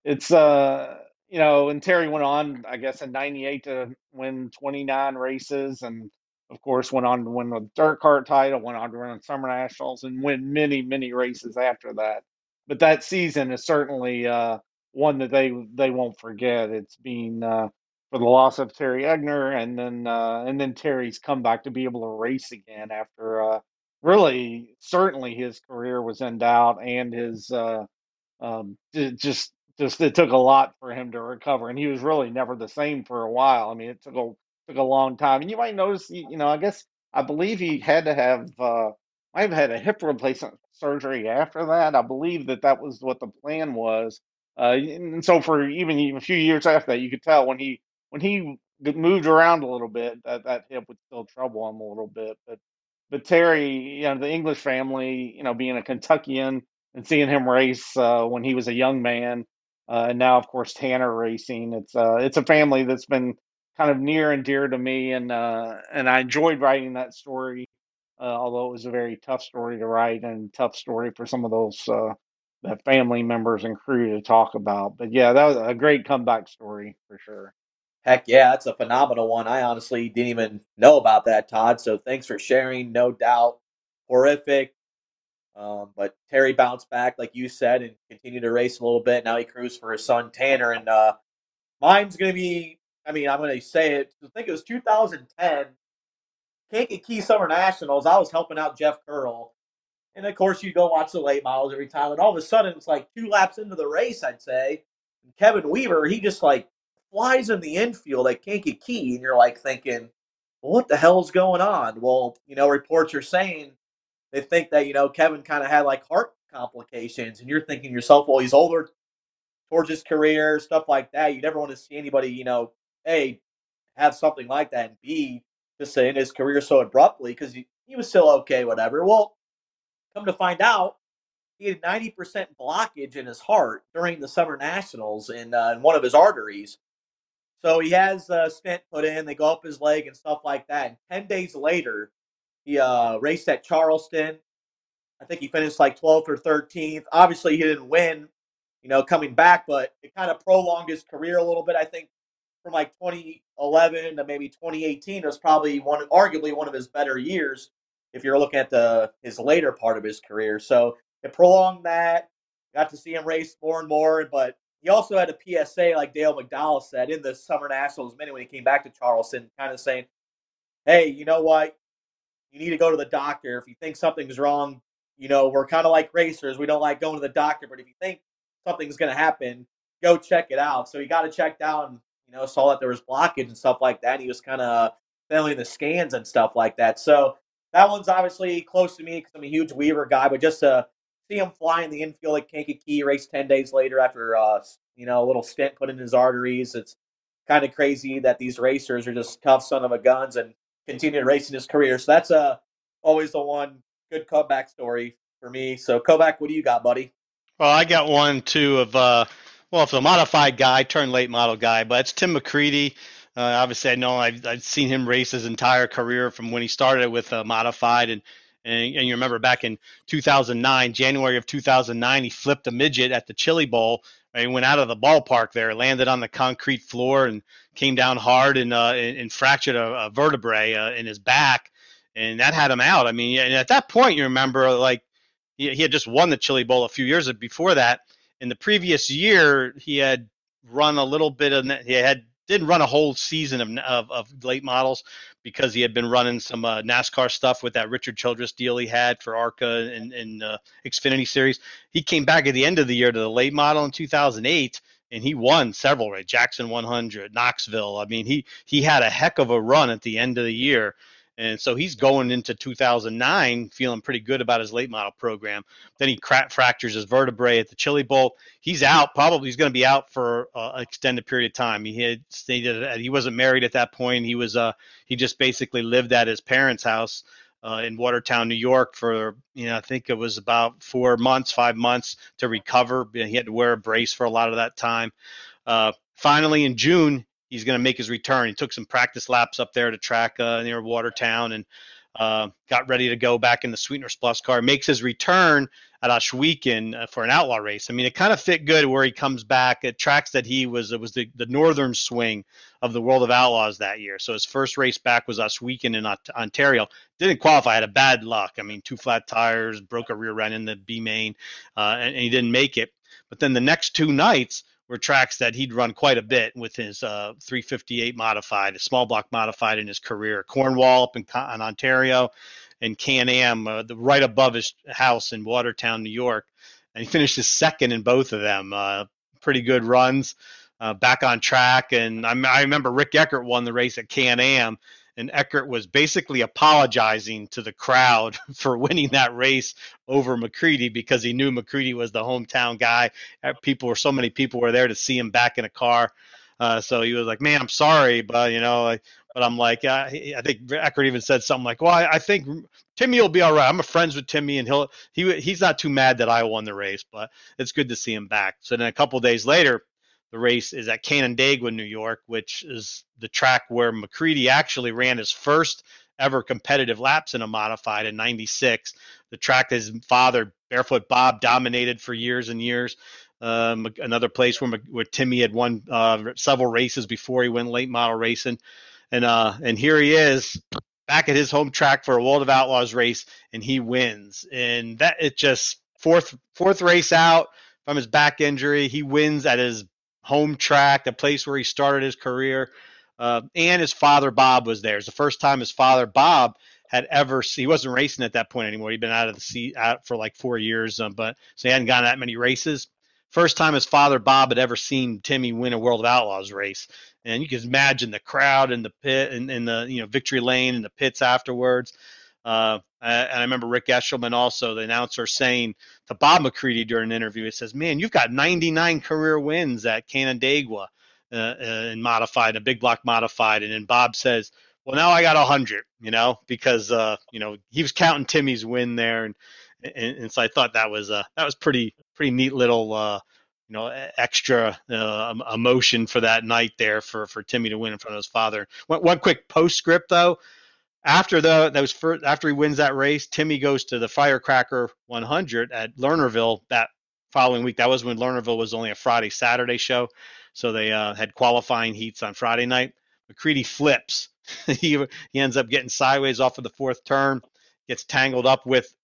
it's uh you know, and Terry went on I guess in '98 to win 29 races, and of course went on to win the DIRTcar title, went on to run Summer Nationals, and win many many races after that. But that season is certainly uh, one that they they won't forget. It's been uh, for the loss of Terry Egner, and then uh, and then Terry's comeback to be able to race again after uh, really certainly his career was in doubt and his uh, um, just just it took a lot for him to recover, and he was really never the same for a while. I mean, it took a took a long time, and you might notice, you know, I guess I believe he had to have uh, have had a hip replacement surgery after that. I believe that that was what the plan was. Uh, and so for even a few years after that, you could tell when he when he moved around a little bit, that that hip would still trouble him a little bit. But but Terry, you know, the English family, you know, being a Kentuckian and seeing him race uh, when he was a young man, uh, and now of course Tanner racing. It's uh, it's a family that's been kind of near and dear to me, and uh, and I enjoyed writing that story. Uh, although it was a very tough story to write and tough story for some of those that family members and crew to talk about. But yeah, that was a great comeback story for sure. Heck yeah, that's a phenomenal one. I honestly didn't even know about that, Todd. So thanks for sharing. No doubt, horrific. Um, but Terry bounced back, like you said, and continued to race a little bit. Now he crews for his son Tanner, and uh, mine's to be. I mean, I'm to say it. I think it was 2010, Kankakee Summer Nationals. I was helping out Jeff Curl, and of course, you go watch the late models every time, and all of a sudden, it's like two laps into the race, I'd say. Kevin Weaver, he just like flies in the infield at Kankakee, and you're like thinking, well, what the hell's going on? Well, you know, reports are saying they think that, you know, Kevin kind of had like heart complications, and you're thinking yourself, well, he's older towards his career, stuff like that. You never want to see anybody, you know, A, have something like that, and B, just end his career so abruptly because he, he was still okay, whatever. Well, come to find out, he had 90% blockage in his heart during the Summer Nationals in, uh, in one of his arteries. So he has a stent put in. They go up his leg and stuff like that. And ten days later, he uh, raced at Charleston. I think he finished like 12th or 13th. Obviously, he didn't win, you know, coming back, but it kind of prolonged his career a little bit. I think from like 2011 to maybe 2018 was probably one, arguably one of his better years if you're looking at the his later part of his career. So it prolonged that. Got to see him race more and more, but he also had a PSA, like Dale McDowell said in the Summer Nationals minute when he came back to Charleston, kind of saying, "Hey, you know what? You need to go to the doctor if you think something's wrong. You know, we're kind of like racers; we don't like going to the doctor, but if you think something's going to happen, go check it out." So he got it checked out, and you know, saw that there was blockage and stuff like that. he was kind of failing the scans and stuff like that. So that one's obviously close to me because I'm a huge Weaver guy, but just to see him fly in the infield at Kankakee, race 10 days later after, uh, you know, a little stent put in his arteries. It's kind of crazy that these racers are just tough son of a guns and continue in his career. So that's uh, always the one good comeback story for me. So, Kovac, what do you got, buddy? Well, I got one too of, uh, well, it's a modified guy turned late model guy, but it's Tim McCreadie. Uh, obviously, I know I've, I've, seen him race his entire career from when he started with uh, modified, and and, and you remember back in 2009, January of 2009, he flipped a midget at the Chili Bowl. He went out of the ballpark there, landed on the concrete floor, and came down hard and uh, and, and, fractured a, a vertebrae uh, in his back, and that had him out. I mean, and at that point, you remember like he, he had just won the Chili Bowl a few years before that. In the previous year, he had run a little bit of he had didn't run a whole season of, of, of late models because he had been running some uh, NASCAR stuff with that Richard Childress deal he had for ARCA and, and uh, Xfinity Series. He came back at the end of the year to the late model in 2008 and he won several right Jackson 100, Knoxville. I mean, he he had a heck of a run at the end of the year. And so he's going into 2009 feeling pretty good about his late model program. Then he crack, fractures his vertebrae at the Chili Bowl. He's out. Probably he's going to be out for uh, an extended period of time. He had stated he wasn't married at that point. He was uh, he just basically lived at his parents' house uh, in Watertown, New York, for you know I think it was about four months, five months to recover. He had to wear a brace for a lot of that time. Uh, finally, in June, he's going to make his return. He took some practice laps up there to track uh, near Watertown and uh, got ready to go back in the Sweeteners Plus car. Makes his return at Ohsweken uh, for an outlaw race. I mean, it kind of fit good where he comes back. It tracks that he was it was the, the northern swing of the World of Outlaws that year. So his first race back was Ohsweken in Ontario. Didn't qualify. Had a bad luck. I mean, two flat tires, broke a rear end in the B main, uh, and, and he didn't make it. But then the next two nights were tracks that he'd run quite a bit with his uh, 358 modified, a small block modified in his career. Cornwall up in, in Ontario, and Can Am, uh, right above his house in Watertown, New York. And he finished his second in both of them. Uh, pretty good runs, uh, back on track. And I, I, remember Rick Eckert won the race at Can Am, and Eckert was basically apologizing to the crowd for winning that race over McCreadie because he knew McCreadie was the hometown guy. Uh, people were so many people were there to see him back in a car. Uh, so he was like, "Man, I'm sorry, but you know, I, but I'm like, uh, I think Eckert even said something like, "Well, I, I, think Timmy will be all right. I'm a friends with Timmy, and he'll he he's not too mad that I won the race, but it's good to see him back." So then a couple days later, the race is at Canandaigua, New York, which is the track where McCreadie actually ran his first ever competitive laps in a modified in 96 the track his father barefoot bob dominated for years and years. Um, another place where, where timmy had won uh, several races before he went late model racing. And uh, and here he is back at his home track for a World of Outlaws race, and he wins. And that it just fourth fourth race out from his back injury, he wins at his home track, the place where he started his career. Uh, and his father Bob was there. It's the first time his father Bob had ever. He wasn't racing at that point anymore. He'd been out of the seat out for like four years, um, but so he hadn't gone that many races. First time his father Bob had ever seen Timmy win a World of Outlaws race, and you can imagine the crowd in the pit and in, the you know victory lane and the pits afterwards. Uh, and I remember Rick Eshelman also, the announcer, saying to Bob McCreadie during an interview, he says, "Man, you've got 99 career wins at Canandaigua uh, uh, in modified, a big block modified," and then Bob says, "Well, now I got 100," you know, because uh, you know he was counting Timmy's win there, and and, and so I thought that was uh, that was pretty pretty neat little uh, you know extra uh, emotion for that night there for for Timmy to win in front of his father. One, one quick postscript though. After the that was first, after he wins that race, Timmy goes to the Firecracker 100 at Lernerville that following week. That was when Lernerville was only a Friday Saturday show, so they uh, had qualifying heats on Friday night. McCreadie flips. he he ends up getting sideways off of the fourth turn, gets tangled up with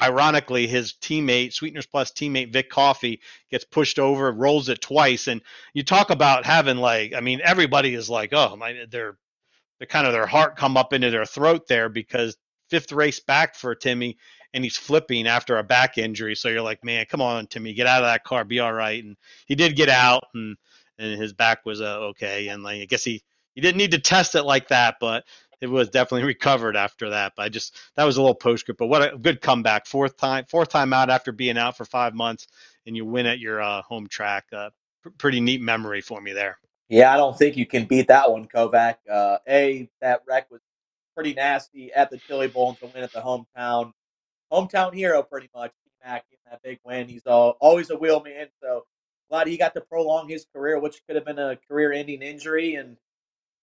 ironically, his teammate, Sweeteners Plus teammate Vic Coffey, gets pushed over, rolls it twice, and you talk about having like, I mean, everybody is like, oh my, they're they're kind of their heart come up into their throat there because fifth race back for Timmy, and he's flipping after a back injury. So you're like, man, come on, Timmy, get out of that car, be all right. And he did get out, and and his back was uh, okay, and like I guess he he didn't need to test it like that, but it was definitely recovered after that. But I just that was a little postscript. But what a good comeback! Fourth time, fourth time out after being out for five months, and you win at your uh, home track. Uh, pr- pretty neat memory for me there. Yeah, I don't think you can beat that one, Kovac. Uh, a that wreck was pretty nasty at the Chili Bowl to win at the hometown hometown hero, pretty much. Mac getting that big win. He's uh, always a wheel man, so glad he got to prolong his career, which could have been a career-ending injury, and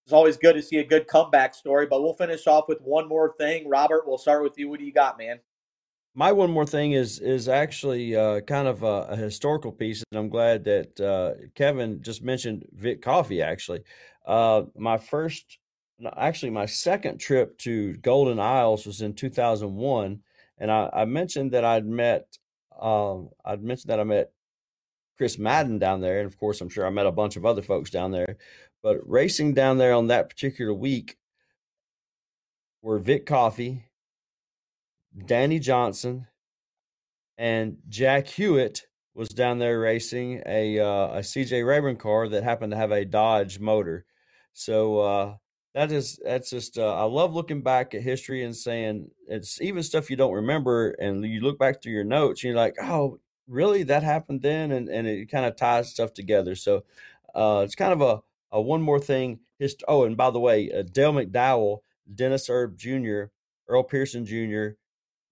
it's always good to see a good comeback story, but we'll finish off with one more thing. Robert, we'll start with you. What do you got, man? My one more thing is is actually uh, kind of a, a, historical piece, and I'm glad that uh, Kevin just mentioned Vic Coffey. Actually, uh, my first, actually my second trip to Golden Isles was in 2001, and I, I mentioned that I'd met, um, I'd mentioned that I met Chris Madden down there, and of course, I'm sure I met a bunch of other folks down there. But racing down there on that particular week were Vic Coffey, Danny Johnson, and Jack Hewitt was down there racing a uh, a CJ Rayburn car that happened to have a Dodge motor. So uh, that is that's just uh, I love looking back at history and saying it's even stuff you don't remember, and you look back through your notes, and you're like, oh, really, that happened then, and and it kind of ties stuff together. So uh, it's kind of a, a one more thing. His, oh, and by the way, uh, Dale McDowell, Dennis Erb Jr., Earl Pearson Jr.,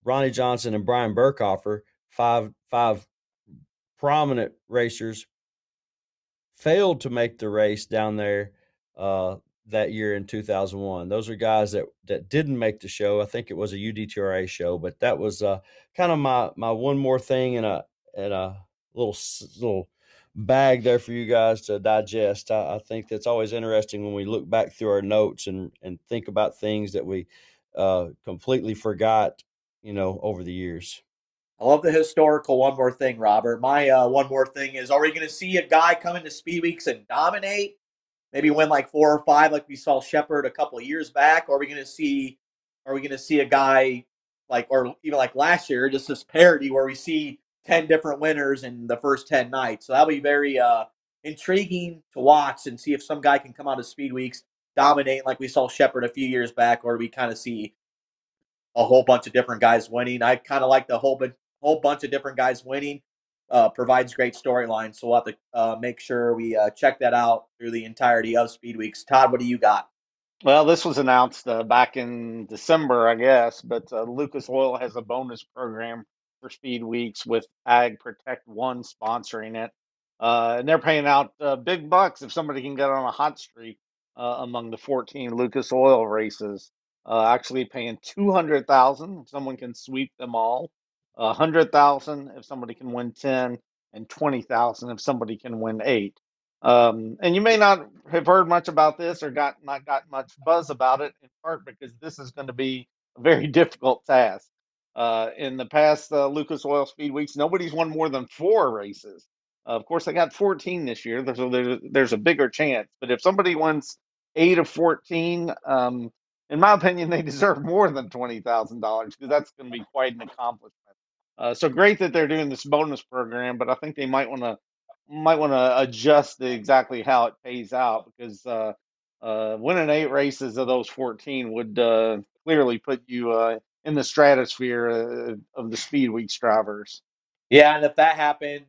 Ronnie Johnson, and Brian Birkhofer, five five prominent racers, failed to make the race down there uh, that year in 2001. Those are guys that that didn't make the show. I think it was a UDTRA show, but that was uh, kind of my my one more thing in a and a little little bag there for you guys to digest. I, I, think that's always interesting when we look back through our notes and and think about things that we uh, completely forgot, you know, over the years. I love the historical one more thing, Robert. My uh, one more thing is: Are we going to see a guy come into Speed Weeks and dominate? Maybe win like four or five, like we saw Sheppard a couple years back. Or are we going to see? Are we going to see a guy like, or even like last year, just this parody where we see 10 different winners in the first 10 nights. So that'll be very uh, intriguing to watch and see if some guy can come out of Speed Weeks, dominate like we saw Sheppard a few years back, or we kind of see a whole bunch of different guys winning. I kind of like the whole, whole bunch of different guys winning. Uh, provides great storyline, So we'll have to uh, make sure we uh, check that out through the entirety of Speed Weeks. Todd, what do you got? Well, this was announced uh, back in December, I guess, but uh, Lucas Oil has a bonus program for Speed Weeks with Ag Protect One sponsoring it. Uh, and they're paying out big bucks if somebody can get on a hot streak among the 14 Lucas Oil races. Uh, actually, paying 200,000 if someone can sweep them all, 100,000 if somebody can win 10, and 20,000 if somebody can win eight. Um, and you may not have heard much about this or got not got much buzz about it, in part because this is going to be a very difficult task. Uh, in the past uh, Lucas Oil Speed Weeks, nobody's won more than four races. Uh, of course, they got 14 this year. A, there's, there's a bigger chance. But if somebody wins eight of 14, um, in my opinion, they deserve more than $20,000 because that's going to be quite an accomplishment. Uh, so great that they're doing this bonus program, but I think they might want to might want to adjust the, exactly how it pays out because uh, uh, winning eight races of those 14 would uh, clearly put you uh, in the stratosphere uh, of the speed weeks drivers. Yeah, and if that happened,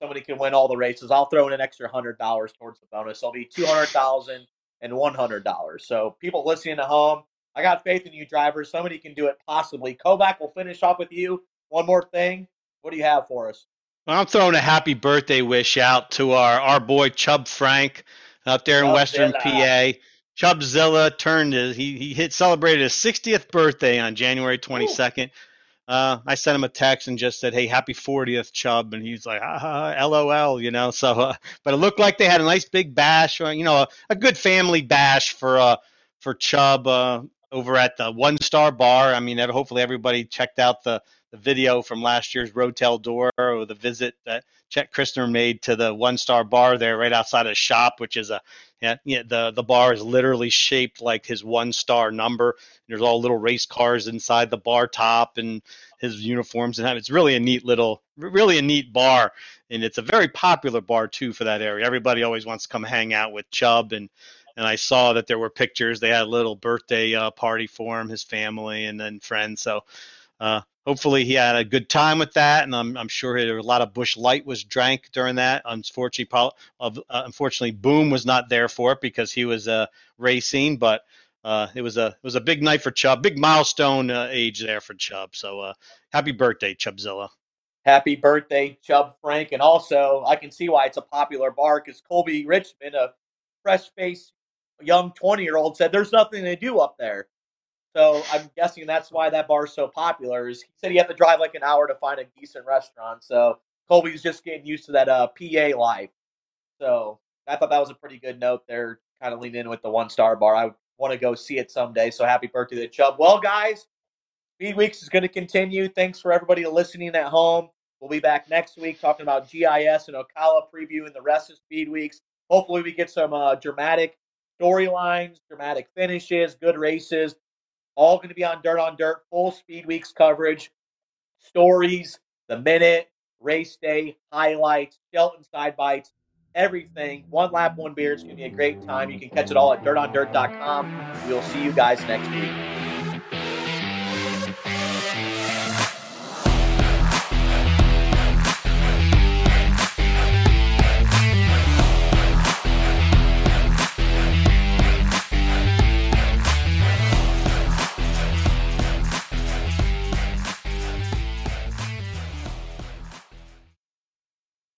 somebody can win all the races. I'll throw in an extra hundred dollars towards the bonus. I'll be two hundred thousand and one hundred dollars. So people listening at home, I got faith in you, drivers. Somebody can do it possibly. Kovac will finish off with you. One more thing. What do you have for us? Well, I'm throwing a happy birthday wish out to our our boy Chub Frank up there in Chub Western. PA. Chubzilla turned his, he, he hit celebrated his 60th birthday on January 22nd. Uh, I sent him a text and just said, "Hey, happy 40th, Chub," and he's like, ah, "LOL," you know. So, uh, but it looked like they had a nice big bash, or you know, a, a good family bash for uh for Chub uh, over at the One Star Bar. I mean, hopefully everybody checked out the the video from last year's Rotel Door or the visit that Chet Christner made to the One Star Bar there right outside his shop, which is a yeah, the the bar is literally shaped like his one star number. There's all little race cars inside the bar top and his uniforms and it's really a neat little, really a neat bar, and it's a very popular bar too for that area. Everybody always wants to come hang out with Chub and and I saw that there were pictures. They had a little birthday uh, party for him, his family, and then friends. So uh, hopefully he had a good time with that, and I'm, I'm sure a lot of Busch Light was drank during that. Unfortunately, uh, unfortunately, Boom was not there for it because he was uh, racing, but uh, it was a it was a big night for Chub, big milestone uh, age there for Chub. So uh, happy birthday, Chubzilla! Happy birthday, Chub Frank, and also I can see why it's a popular bar because Colby Richmond, a fresh faced young twenty year old, said there's nothing to do up there. So I'm guessing that's why that bar is so popular. Is he said he had to drive like an hour to find a decent restaurant. So Colby's just getting used to that uh, PA life. So I thought that was a pretty good note there. Kind of lean in with the one star bar. I want to go see it someday. So happy birthday to Chub. Well, guys, Speed Weeks is going to continue. Thanks for everybody listening at home. We'll be back next week talking about GIS and Ocala preview and the rest of Speed Weeks. Hopefully, we get some uh, dramatic storylines, dramatic finishes, good races all going to be on Dirt on Dirt, full Speed Weeks coverage, stories, the minute, race day highlights, Shelton side bites, everything. One lap, one beer. It's going to be a great time. You can catch it all at dirtondirt.com. We'll see you guys next week.